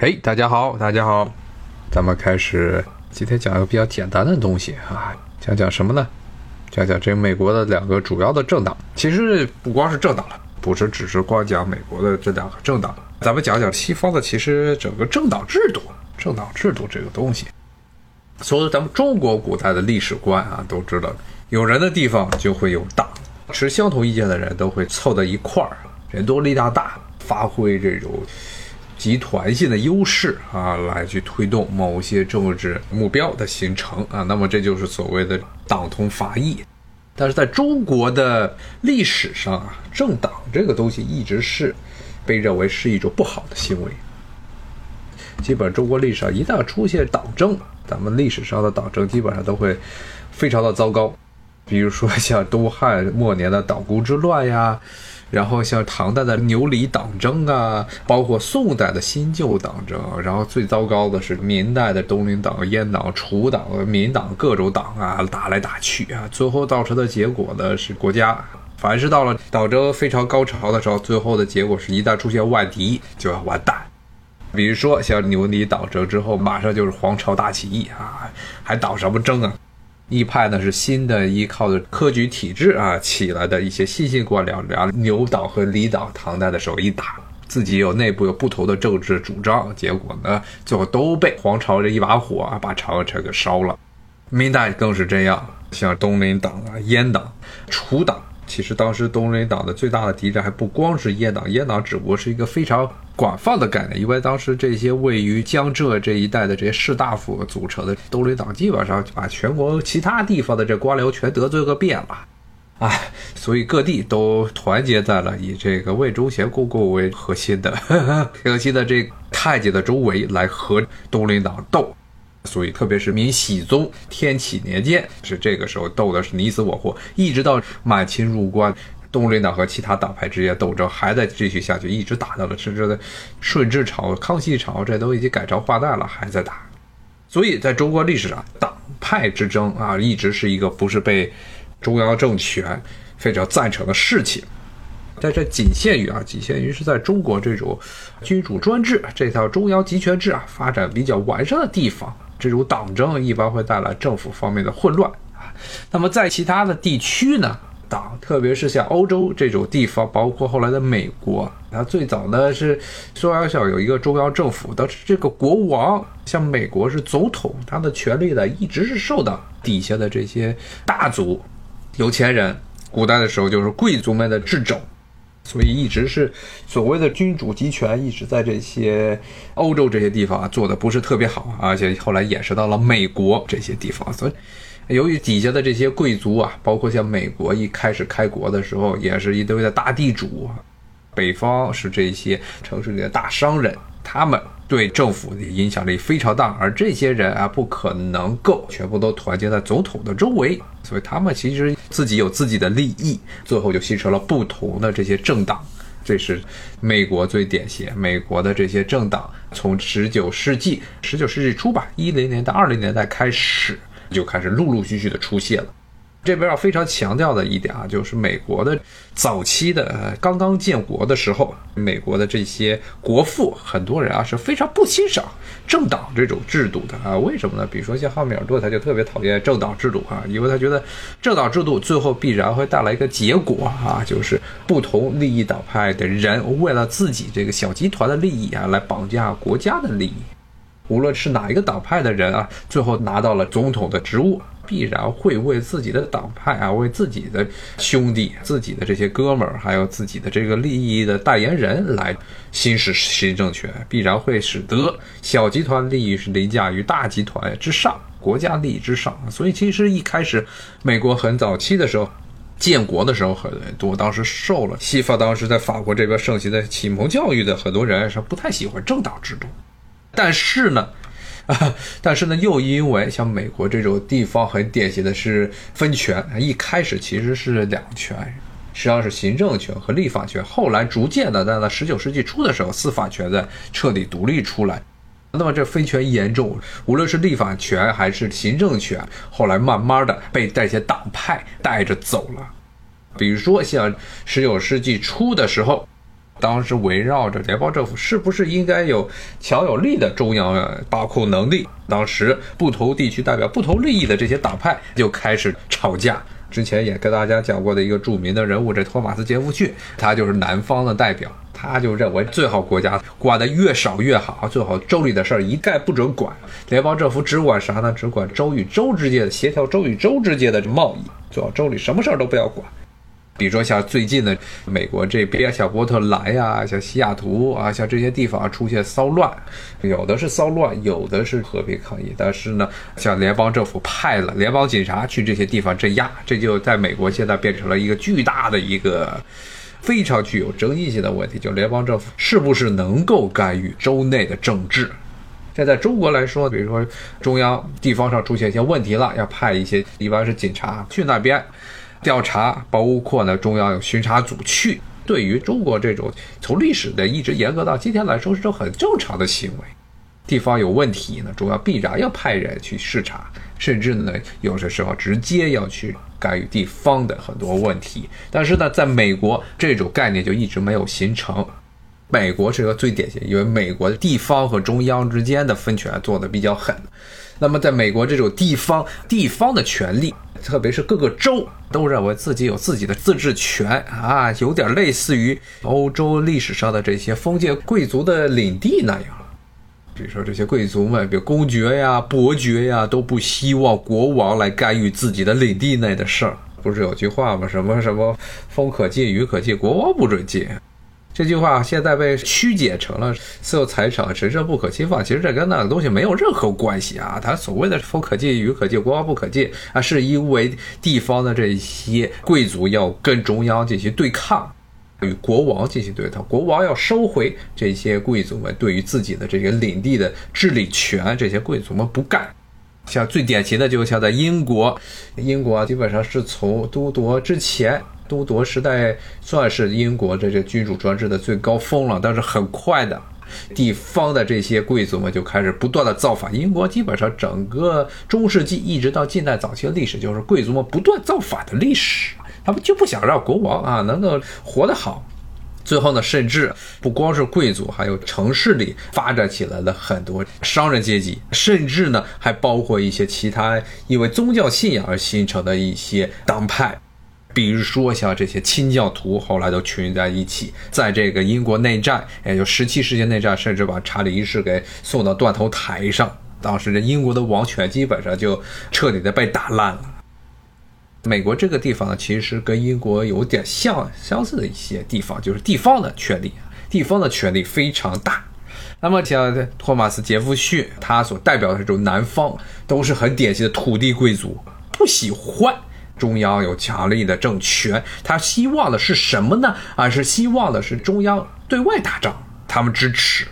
嘿，大家好，大家好，咱们开始今天讲一个比较简单的东西啊，讲讲什么呢？讲讲这美国的两个主要的政党。其实不光是政党了，不是只是光讲美国的这两个政党，咱们讲讲西方的，其实整个政党制度，政党制度这个东西。所有咱们中国古代的历史观啊，都知道，有人的地方就会有党，持相同意见的人都会凑到一块儿，人多力量大，发挥这种集团性的优势啊，来去推动某些政治目标的形成啊。那么这就是所谓的党同伐异。但是在中国的历史上啊，政党这个东西一直是被认为是一种不好的行为。基本中国历史上一旦出现党争，咱们历史上的党争基本上都会非常的糟糕，比如说像东汉末年的党锢之乱呀，然后像唐代的牛李党争啊，包括宋代的新旧党争，然后最糟糕的是明代的东林党、阉党、楚党、民党各种党啊，打来打去啊，最后造成的结果呢是国家，凡是到了党争非常高潮的时候，最后的结果是一旦出现外敌就要完蛋。比如说，像牛李党争之后，马上就是黄巢大起义啊，还党什么争啊？一派呢是新的依靠的科举体制啊起来的一些新兴官僚，然后牛党和李党唐代的时候一打，自己有内部有不同的政治主张，结果呢最后都被黄巢这一把火啊把长安城给烧了。明代更是这样，像东林党啊、阉党、楚党。其实当时东林党的最大的敌人还不光是阉党，阉党只不过是一个非常广泛的概念，因为当时这些位于江浙这一带的这些士大夫组成的东林党，基本上把全国其他地方的这官僚全得罪个遍了，哎，所以各地都团结在了以这个魏忠贤公公为核心的 核心的这太监的周围来和东林党斗。所以，特别是明熹宗天启年间，是这个时候斗的是你死我活，一直到满清入关，东林党和其他党派之间斗争还在继续下去，一直打到了甚至在顺治朝、康熙朝，这都已经改朝换代了，还在打。所以，在中国历史上，党派之争啊，一直是一个不是被中央政权非常赞成的事情。在这仅限于啊，仅限于是在中国这种君主专制这套中央集权制啊发展比较完善的地方。这种党争一般会带来政府方面的混乱啊。那么在其他的地区呢，党特别是像欧洲这种地方，包括后来的美国，它，最早呢是说要想有一个中央政府，但是这个国王，像美国是总统，他的权力呢一直是受到底下的这些大族、有钱人，古代的时候就是贵族们的掣肘。所以一直是所谓的君主集权，一直在这些欧洲这些地方做的不是特别好，而且后来延伸到了美国这些地方。所以，由于底下的这些贵族啊，包括像美国一开始开国的时候，也是一堆的大地主，北方是这些城市里的大商人，他们。对政府的影响力非常大，而这些人啊，不可能够全部都团结在总统的周围，所以他们其实自己有自己的利益，最后就形成了不同的这些政党。这是美国最典型，美国的这些政党从十九世纪十九世纪初吧，一零年到二零年代开始，就开始陆陆续续的出现了。这边要非常强调的一点啊，就是美国的早期的刚刚建国的时候，美国的这些国父，很多人啊是非常不欣赏政党这种制度的啊。为什么呢？比如说像汉密尔顿，他就特别讨厌政党制度啊，因为他觉得政党制度最后必然会带来一个结果啊，就是不同利益党派的人为了自己这个小集团的利益啊，来绑架国家的利益。无论是哪一个党派的人啊，最后拿到了总统的职务。必然会为自己的党派啊，为自己的兄弟、自己的这些哥们儿，还有自己的这个利益的代言人来行使新政权，必然会使得小集团利益是凌驾于大集团之上，国家利益之上。所以，其实一开始美国很早期的时候，建国的时候，很多当时受了西方当时在法国这边盛行的启蒙教育的很多人是不太喜欢政党制度，但是呢。啊，但是呢，又因为像美国这种地方很典型的是分权，一开始其实是两权，实际上是行政权和立法权，后来逐渐的在了十九世纪初的时候，司法权在彻底独立出来，那么这分权严重，无论是立法权还是行政权，后来慢慢的被这些党派带着走了，比如说像十九世纪初的时候。当时围绕着联邦政府是不是应该有强有力的中央把控能力？当时不同地区代表不同利益的这些党派就开始吵架。之前也跟大家讲过的一个著名的人物，这托马斯·杰弗逊，他就是南方的代表，他就认为最好国家管的越少越好，最好州里的事儿一概不准管，联邦政府只管啥呢？只管州与州之间的协调，州与州之间的贸易，最好州里什么事儿都不要管。比如说像最近的美国这边，像波特兰呀，像西雅图啊，像这些地方出现骚乱，有的是骚乱，有的是和平抗议。但是呢，像联邦政府派了联邦警察去这些地方镇压，这就在美国现在变成了一个巨大的一个非常具有争议性的问题，就联邦政府是不是能够干预州内的政治？现在中国来说，比如说中央地方上出现一些问题了，要派一些一般是警察去那边。调查包括呢，中央有巡查组去。对于中国这种从历史的一直严格到今天来说是种很正常的行为。地方有问题呢，中央必然要派人去视察，甚至呢，有些时候直接要去干预地方的很多问题。但是呢，在美国这种概念就一直没有形成。美国是个最典型，因为美国的地方和中央之间的分权做的比较狠。那么，在美国这种地方地方的权利。特别是各个州都认为自己有自己的自治权啊，有点类似于欧洲历史上的这些封建贵族的领地那样。比如说这些贵族们，比如公爵呀、伯爵呀，都不希望国王来干预自己的领地内的事儿。不是有句话吗？什么什么风可进，雨可进，国王不准进。这句话现在被曲解成了私有财产神圣不可侵犯，其实这跟那个东西没有任何关系啊！它所谓的风可进，雨可进，国王不可进啊，是因为地方的这些贵族要跟中央进行对抗，与国王进行对抗，国王要收回这些贵族们对于自己的这个领地的治理权，这些贵族们不干。像最典型的，就像在英国，英国基本上是从都铎之前。都铎时代算是英国这这君主专制的最高峰了，但是很快的，地方的这些贵族们就开始不断的造反。英国基本上整个中世纪一直到近代早期的历史，就是贵族们不断造反的历史。他们就不想让国王啊能够活得好。最后呢，甚至不光是贵族，还有城市里发展起来的很多商人阶级，甚至呢还包括一些其他因为宗教信仰而形成的一些党派。比如说像这些清教徒，后来都群在一起，在这个英国内战，也就十七世纪内战，甚至把查理一世给送到断头台上。当时这英国的王权基本上就彻底的被打烂了。美国这个地方呢，其实跟英国有点像相似的一些地方，就是地方的权力，地方的权力非常大。那么像托马斯·杰弗逊，他所代表的这种南方，都是很典型的土地贵族，不喜欢。中央有强力的政权，他希望的是什么呢？啊是希望的是中央对外打仗，他们支持。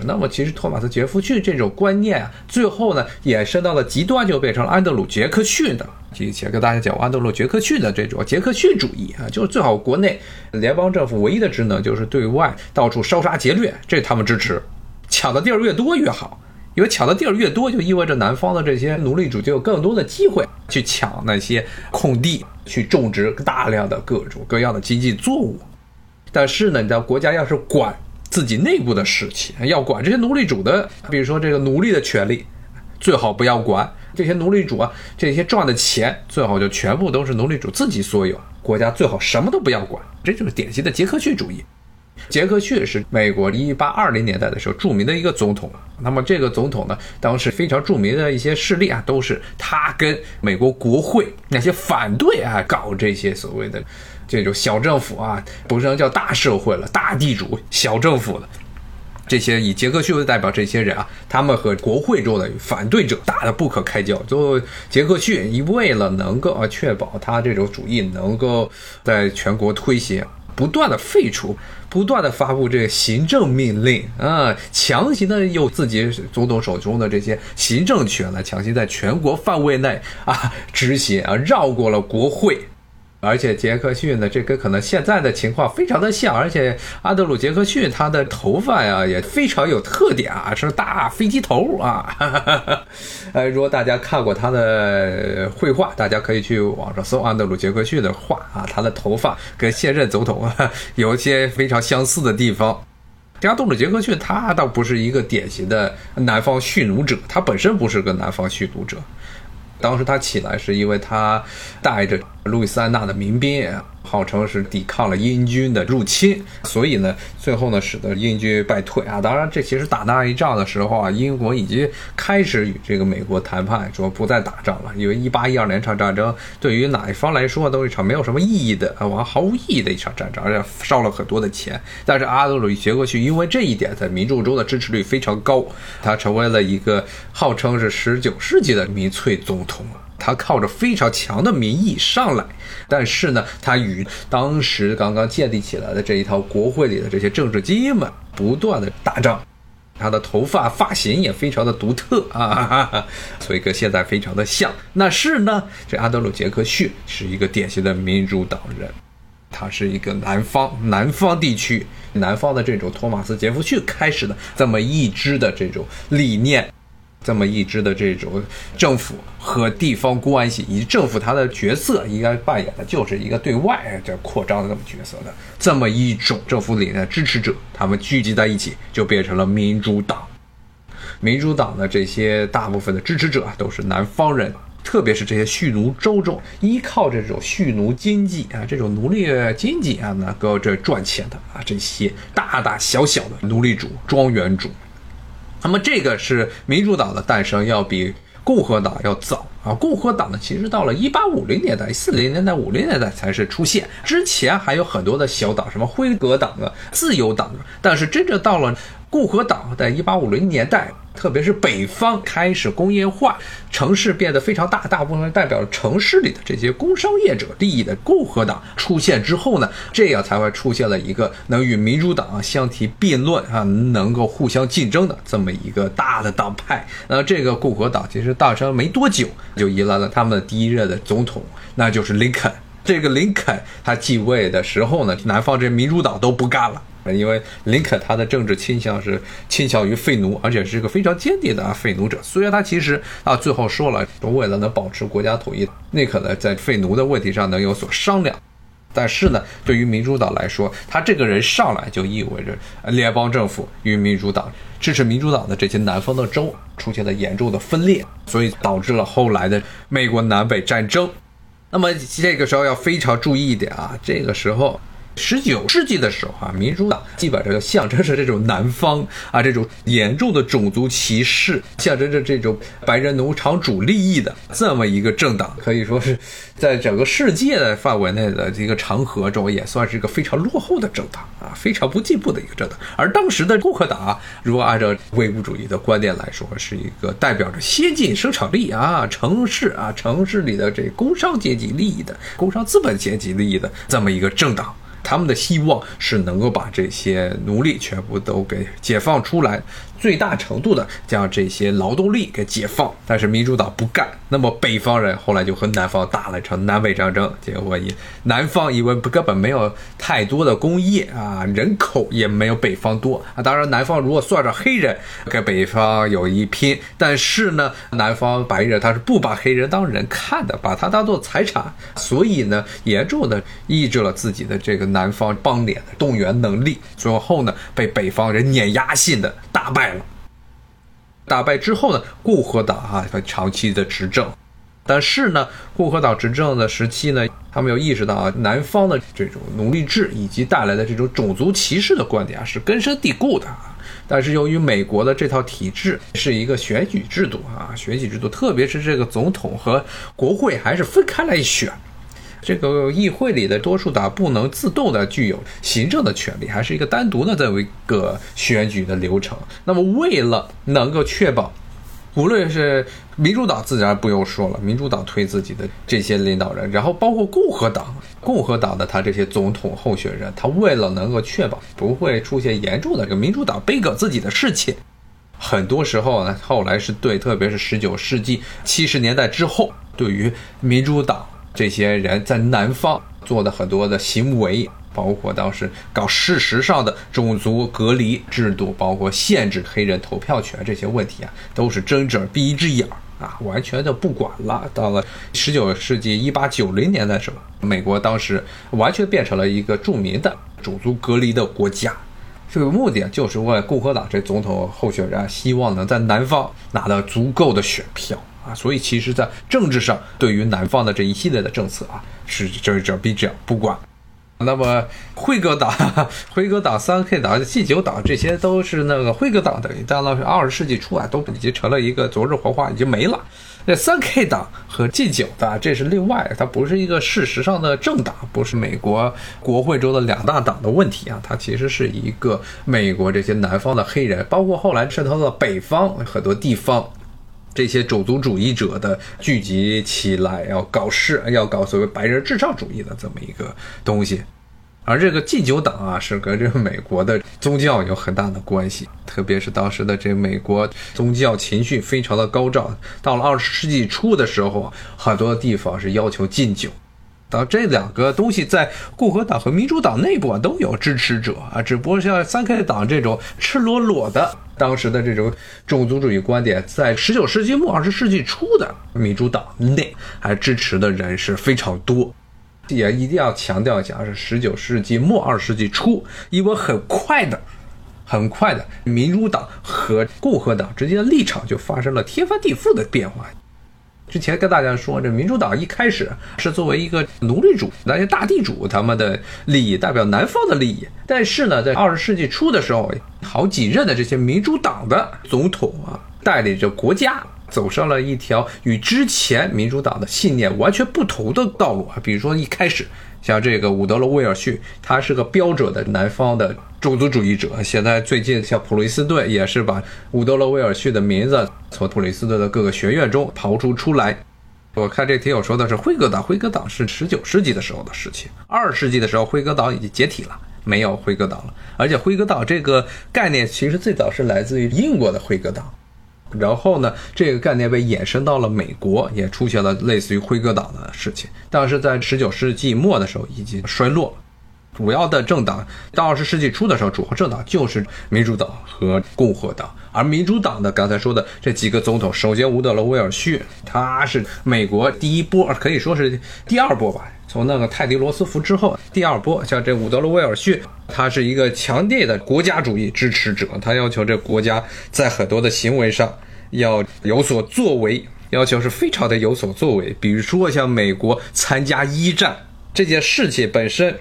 那么，其实托马斯·杰弗逊这种观念啊，最后呢衍生到了极端，就变成了安德鲁·杰克逊的。以前跟大家讲过安德鲁·杰克逊的这种杰克逊主义啊，就是最好国内联邦政府唯一的职能就是对外到处烧杀劫掠，这他们支持，抢的地儿越多越好。因为抢的地儿越多，就意味着南方的这些奴隶主就有更多的机会去抢那些空地，去种植大量的各种各样的经济作物。但是呢，你的国家要是管自己内部的事情，要管这些奴隶主的，比如说这个奴隶的权利，最好不要管这些奴隶主啊，这些赚的钱最好就全部都是奴隶主自己所有，国家最好什么都不要管。这就是典型的杰克逊主义。杰克逊是美国一八二零年代的时候著名的一个总统。那么这个总统呢，当时非常著名的一些势力啊，都是他跟美国国会那些反对啊搞这些所谓的这种小政府啊，不能叫大社会了，大地主小政府的这些以杰克逊为代表这些人啊，他们和国会中的反对者打得不可开交。最后，杰克逊一为了能够啊确保他这种主义能够在全国推行。不断的废除，不断的发布这个行政命令啊，强行的用自己总统手中的这些行政权来强行在全国范围内啊执行啊，绕过了国会。而且杰克逊呢，这个可能现在的情况非常的像，而且阿德鲁·杰克逊他的头发呀也非常有特点啊，是大飞机头啊。呃，如果大家看过他的绘画，大家可以去网上搜阿德鲁·杰克逊的画啊，他的头发跟现任总统啊 有一些非常相似的地方。加杜鲁·杰克逊他倒不是一个典型的南方蓄奴者，他本身不是个南方蓄奴者。当时他起来是因为他带着路易斯安那的民兵。号称是抵抗了英军的入侵，所以呢，最后呢，使得英军败退啊。当然，这其实打那一仗的时候啊，英国已经开始与这个美国谈判，说不再打仗了。因为一八一二年场战争对于哪一方来说都是一场没有什么意义的啊，完毫无意义的一场战争，而且烧了很多的钱。但是阿德鲁·杰克逊因为这一点，在民众中的支持率非常高，他成为了一个号称是十九世纪的民粹总统啊。他靠着非常强的民意上来，但是呢，他与当时刚刚建立起来的这一套国会里的这些政治精英们不断的打仗。他的头发发型也非常的独特啊，所以跟现在非常的像。那是呢，这阿德鲁·杰克逊是一个典型的民主党人，他是一个南方南方地区南方的这种托马斯·杰弗逊开始的这么一支的这种理念。这么一支的这种政府和地方关系，以及政府它的角色应该扮演的就是一个对外这扩张的这么角色的这么一种政府理念的支持者，他们聚集在一起就变成了民主党。民主党的这些大部分的支持者都是南方人，特别是这些蓄奴州中依靠这种蓄奴经济啊，这种奴隶经济啊能够这赚钱的啊这些大大小小的奴隶主、庄园主。那么这个是民主党的诞生要比共和党要早啊！共和党呢，其实到了一八五零年代、四零年代、五零年代才是出现，之前还有很多的小党，什么辉格党啊、自由党啊，但是真正到了。共和党在一八五零年代，特别是北方开始工业化，城市变得非常大，大部分代表城市里的这些工商业者利益的共和党出现之后呢，这样才会出现了一个能与民主党相提并论啊，能够互相竞争的这么一个大的党派。那这个共和党其实诞生没多久，就迎来了他们的第一任的总统，那就是林肯。这个林肯他继位的时候呢，南方这民主党都不干了。因为林肯他的政治倾向是倾向于废奴，而且是一个非常坚定的啊废奴者。虽然他其实啊最后说了，为了能保持国家统一，宁可呢在废奴的问题上能有所商量。但是呢，对于民主党来说，他这个人上来就意味着联邦政府与民主党支持民主党的这些南方的州出现了严重的分裂，所以导致了后来的美国南北战争。那么这个时候要非常注意一点啊，这个时候。十九世纪的时候啊，民主党基本上就象征着这种南方啊这种严重的种族歧视，象征着这种白人农场主利益的这么一个政党，可以说是在整个世界的范围内的这个长河中，也算是一个非常落后的政党啊，非常不进步的一个政党。而当时的共和党啊，如果按照唯物主义的观点来说，是一个代表着先进生产力啊、城市啊、城市里的这工商阶级利益的、工商资本阶级利益的这么一个政党。他们的希望是能够把这些奴隶全部都给解放出来。最大程度的将这些劳动力给解放，但是民主党不干。那么北方人后来就和南方打了一场南北战争，结果以南方因为根本没有太多的工业啊，人口也没有北方多啊。当然，南方如果算上黑人，跟北方有一拼。但是呢，南方白人他是不把黑人当人看的，把他当做财产，所以呢，严重的抑制了自己的这个南方邦联的动员能力。最后呢，被北方人碾压性的打败。打败之后呢，共和党啊，他长期的执政，但是呢，共和党执政的时期呢，他们有意识到啊，南方的这种奴隶制以及带来的这种种族歧视的观点啊，是根深蒂固的啊。但是由于美国的这套体制是一个选举制度啊，选举制度，特别是这个总统和国会还是分开来选。这个议会里的多数党不能自动的具有行政的权利，还是一个单独的这么一个选举的流程。那么，为了能够确保，无论是民主党自然不用说了，民主党推自己的这些领导人，然后包括共和党，共和党的他这些总统候选人，他为了能够确保不会出现严重的这个民主党背革自己的事情，很多时候呢，后来是对，特别是十九世纪七十年代之后，对于民主党。这些人在南方做的很多的行为，包括当时搞事实上的种族隔离制度，包括限制黑人投票权这些问题啊，都是睁只闭一只眼儿啊，完全的不管了。到了十九世纪一八九零年的时候，美国当时完全变成了一个著名的种族隔离的国家。这个目的就是为共和党这总统候选人希望能在南方拿到足够的选票啊，所以其实，在政治上对于南方的这一系列的政策啊，是睁一只闭一只眼不管。那么辉格党、辉格党、三 K 党、G 九党，这些都是那个辉格党等于到了二十世纪初啊，都已经成了一个昨日黄花，已经没了。那三 K 党和 G 九的，这是另外，它不是一个事实上的政党，不是美国国会中的两大党的问题啊，它其实是一个美国这些南方的黑人，包括后来渗透到北方很多地方。这些种族主义者的聚集起来，要搞事，要搞所谓白人至上主义的这么一个东西，而这个禁酒党啊，是跟这个美国的宗教有很大的关系，特别是当时的这美国宗教情绪非常的高涨，到了二十世纪初的时候，很多地方是要求禁酒。到这两个东西在共和党和民主党内部啊都有支持者啊，只不过像三 K 党这种赤裸裸的当时的这种种族主义观点，在十九世纪末二十世纪初的民主党内还支持的人是非常多。也一定要强调一下，是十九世纪末二十世纪初，因为很快的、很快的，民主党和共和党之间的立场就发生了天翻地覆的变化。之前跟大家说，这民主党一开始是作为一个奴隶主、那些大地主他们的利益，代表南方的利益。但是呢，在二十世纪初的时候，好几任的这些民主党的总统啊，带领着国家走上了一条与之前民主党的信念完全不同的道路啊。比如说一开始。像这个伍德罗·威尔逊，他是个标准的南方的种族主义者。现在最近像普雷斯顿也是把伍德罗·威尔逊的名字从普雷斯顿的各个学院中刨出出来。我看这听友说的是辉格党，辉格党是十九世纪的时候的事情，二世纪的时候辉格党已经解体了，没有辉格党了。而且辉格党这个概念其实最早是来自于英国的辉格党。然后呢，这个概念被延伸到了美国，也出现了类似于辉格党的事情。但是在十九世纪末的时候已经衰落，主要的政党到二十世纪初的时候，主要政党就是民主党和共和党。而民主党的刚才说的这几个总统，首先伍德罗·威尔逊，他是美国第一波，可以说是第二波吧。从那个泰迪罗斯福之后，第二波像这伍德罗·威尔逊，他是一个强烈的国家主义支持者，他要求这国家在很多的行为上要有所作为，要求是非常的有所作为。比如说像美国参加一战这件事情本身，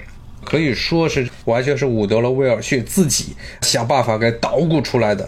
可以说是完全是伍德罗·威尔逊自己想办法给捣鼓出来的。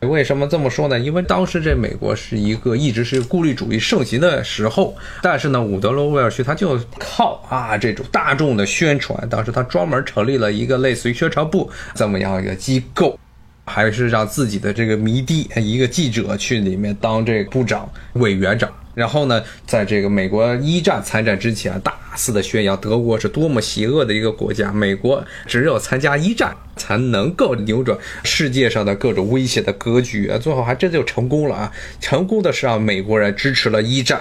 为什么这么说呢？因为当时这美国是一个一直是孤立主义盛行的时候，但是呢，伍德罗·威尔逊他就靠啊这种大众的宣传，当时他专门成立了一个类似于宣传部这么样一个机构，还是让自己的这个迷弟一个记者去里面当这个部长、委员长。然后呢，在这个美国一战参战之前，大肆的宣扬德国是多么邪恶的一个国家，美国只有参加一战才能够扭转世界上的各种威胁的格局啊！最后还真就成功了啊！成功的是让美国人支持了一战。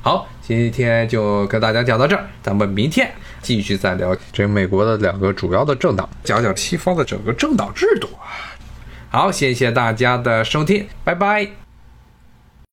好，今天就跟大家讲到这儿，咱们明天继续再聊这美国的两个主要的政党，讲讲西方的整个政党制度啊。好，谢谢大家的收听，拜拜。